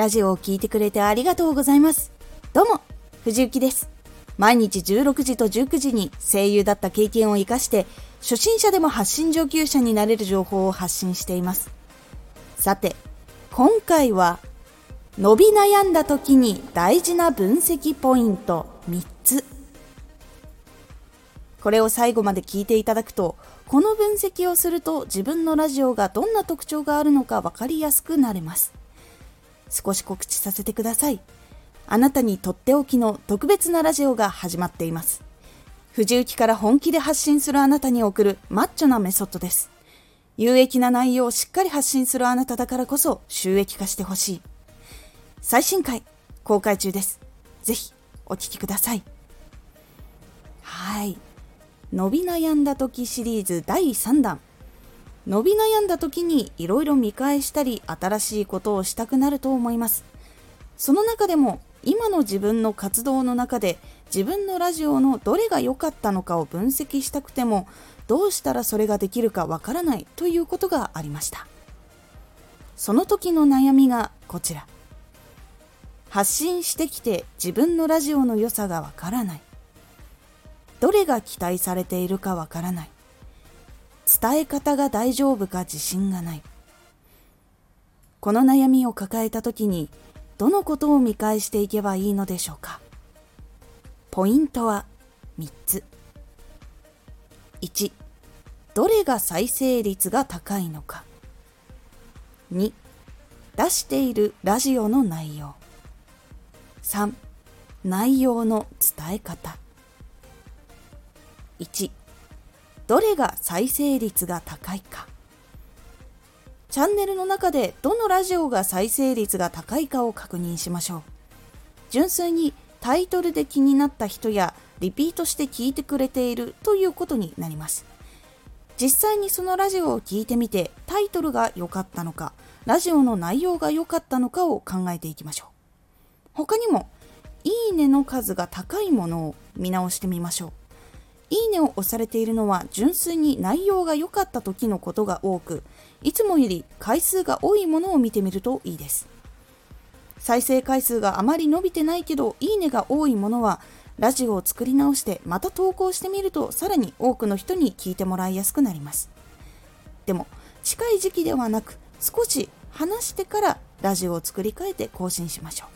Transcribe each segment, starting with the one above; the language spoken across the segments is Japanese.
ラジオを聴いてくれてありがとうございます。どうも、藤幸です。毎日16時と19時に声優だった経験を活かして、初心者でも発信上級者になれる情報を発信しています。さて、今回は、伸び悩んだ時に大事な分析ポイント3つ。これを最後まで聞いていただくと、この分析をすると自分のラジオがどんな特徴があるのか分かりやすくなれます。少し告知させてください。あなたにとっておきの特別なラジオが始まっています。藤雪から本気で発信するあなたに送るマッチョなメソッドです。有益な内容をしっかり発信するあなただからこそ収益化してほしい。最新回公開中です。ぜひお聴きください。はい。伸び悩んだ時シリーズ第3弾伸び悩んだ時にいろいろ見返したり新しいことをしたくなると思います。その中でも今の自分の活動の中で自分のラジオのどれが良かったのかを分析したくてもどうしたらそれができるかわからないということがありました。その時の悩みがこちら。発信してきて自分のラジオの良さがわからない。どれが期待されているかわからない。伝え方が大丈夫か自信がない。この悩みを抱えた時にどのことを見返していけばいいのでしょうか。ポイントは3つ。1どれが再生率が高いのか。2出しているラジオの内容。3内容の伝え方。1どれが再生率が高いか。チャンネルの中でどのラジオが再生率が高いかを確認しましょう。純粋にタイトルで気になった人やリピートして聞いてくれているということになります。実際にそのラジオを聞いてみてタイトルが良かったのかラジオの内容が良かったのかを考えていきましょう。他にもいいねの数が高いものを見直してみましょう。いいねを押されているのは純粋に内容が良かった時のことが多く、いつもより回数が多いものを見てみるといいです。再生回数があまり伸びてないけど、いいねが多いものは、ラジオを作り直してまた投稿してみるとさらに多くの人に聞いてもらいやすくなります。でも、近い時期ではなく、少し話してからラジオを作り変えて更新しましょ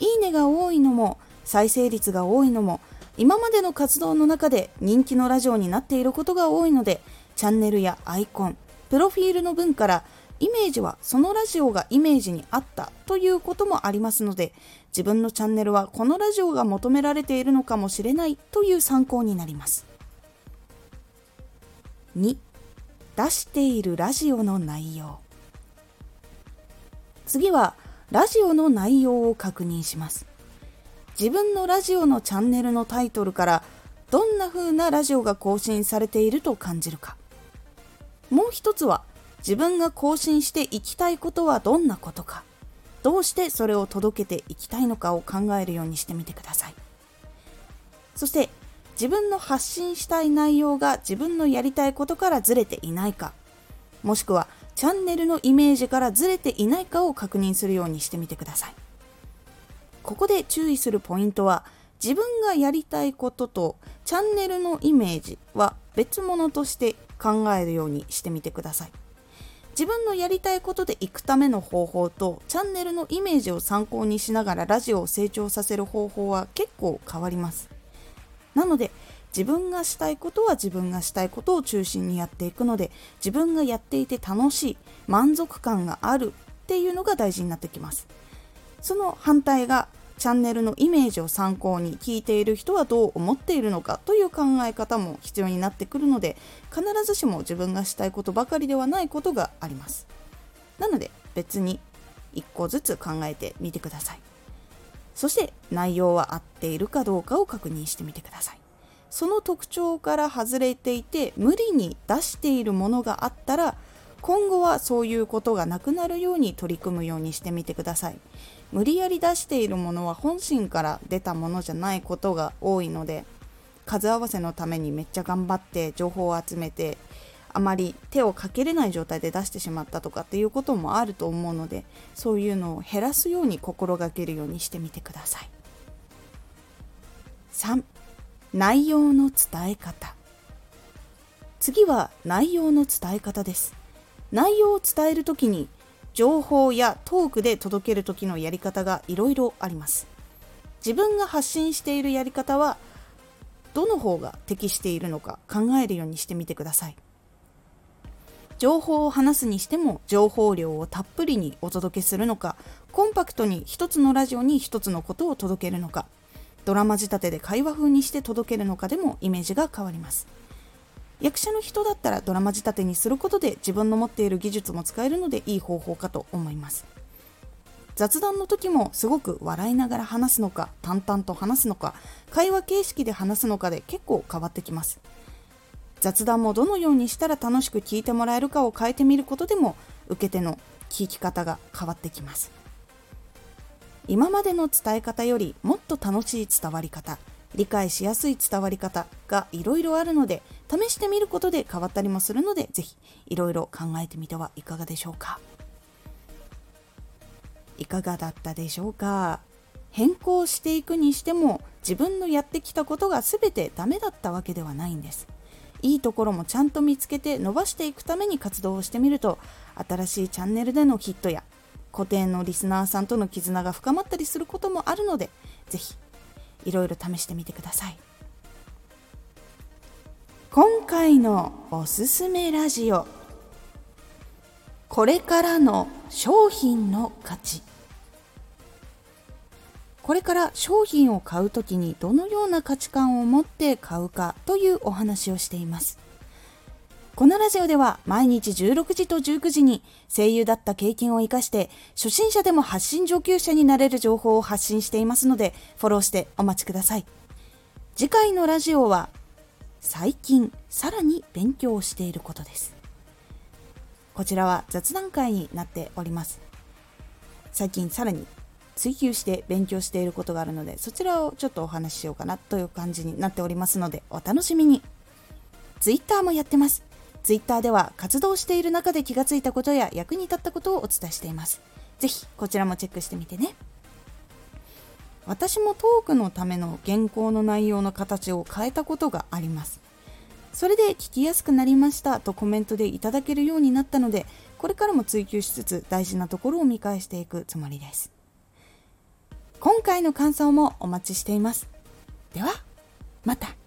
う。いいねが多いのも、再生率が多いのも、今までの活動の中で人気のラジオになっていることが多いのでチャンネルやアイコンプロフィールの文からイメージはそのラジオがイメージにあったということもありますので自分のチャンネルはこのラジオが求められているのかもしれないという参考になります。2出しているラジオの内容。次はラジオの内容を確認します。自分のラジオのチャンネルのタイトルからどんな風なラジオが更新されていると感じるか。もう一つは自分が更新していきたいことはどんなことか。どうしてそれを届けていきたいのかを考えるようにしてみてください。そして自分の発信したい内容が自分のやりたいことからずれていないか。もしくはチャンネルのイメージからずれていないかを確認するようにしてみてください。ここで注意するポイントは自分がやりたいこととチャンネルのイメージは別物として考えるようにしてみてください。自分のやりたいことで行くための方法とチャンネルのイメージを参考にしながらラジオを成長させる方法は結構変わります。なので自分がしたいことは自分がしたいことを中心にやっていくので自分がやっていて楽しい満足感があるっていうのが大事になってきます。その反対がチャンネルのイメージを参考に聞いている人はどう思っているのかという考え方も必要になってくるので必ずしも自分がしたいことばかりではないことがあります。なので別に1個ずつ考えてみてください。そして内容は合っているかどうかを確認してみてください。その特徴から外れていて無理に出しているものがあったら今後はそういうことがなくなるように取り組むようにしてみてください。無理やり出しているものは本心から出たものじゃないことが多いので数合わせのためにめっちゃ頑張って情報を集めてあまり手をかけれない状態で出してしまったとかっていうこともあると思うのでそういうのを減らすように心がけるようにしてみてください。3内容の伝え方。次は内容の伝え方です。内容を伝える時に情報やトークで届ける時のやり方がいろいろあります。自分が発信しているやり方はどの方が適しているのか考えるようにしてみてください。情報を話すにしても情報量をたっぷりにお届けするのかコンパクトに一つのラジオに一つのことを届けるのかドラマ仕立てで会話風にして届けるのかでもイメージが変わります。役者の人だったらドラマ仕立てにすることで自分の持っている技術も使えるのでいい方法かと思います。雑談の時もすごく笑いながら話すのか淡々と話すのか会話形式で話すのかで結構変わってきます。雑談もどのようにしたら楽しく聞いてもらえるかを変えてみることでも受け手の聞き方が変わってきます。今までの伝え方よりもっと楽しい伝わり方理解しやすい伝わり方がいろいろあるので試してみることで変わったりもするのでぜひいろいろ考えてみてはいかがでしょうか。いかがだったでしょうか。変更していくにしても自分のやってきたことが全てダメだったわけではないんです。いいところもちゃんと見つけて伸ばしていくために活動をしてみると新しいチャンネルでのヒットや固定のリスナーさんとの絆が深まったりすることもあるのでぜひいろいろ試してみてください。今回のおすすめラジオ。これからの商品の価値。これから商品を買うときにどのような価値観を持って買うかというお話をしています。このラジオでは毎日16時と19時に声優だった経験を生かして初心者でも発信上級者になれる情報を発信していますのでフォローしてお待ちください。次回のラジオは最近さらに勉強していることです。こちらは雑談会になっております。最近さらに追求して勉強していることがあるのでそちらをちょっとお話ししようかなという感じになっておりますのでお楽しみに Twitter もやってます Twitter では活動している中で気がついたことや役に立ったことをお伝えしています。ぜひこちらもチェックしてみてね。私もトークのための原稿の内容の形を変えたことがあります。それで聞きやすくなりましたとコメントでいただけるようになったので、これからも追求しつつ大事なところを見返していくつもりです。今回の感想もお待ちしています。では、また。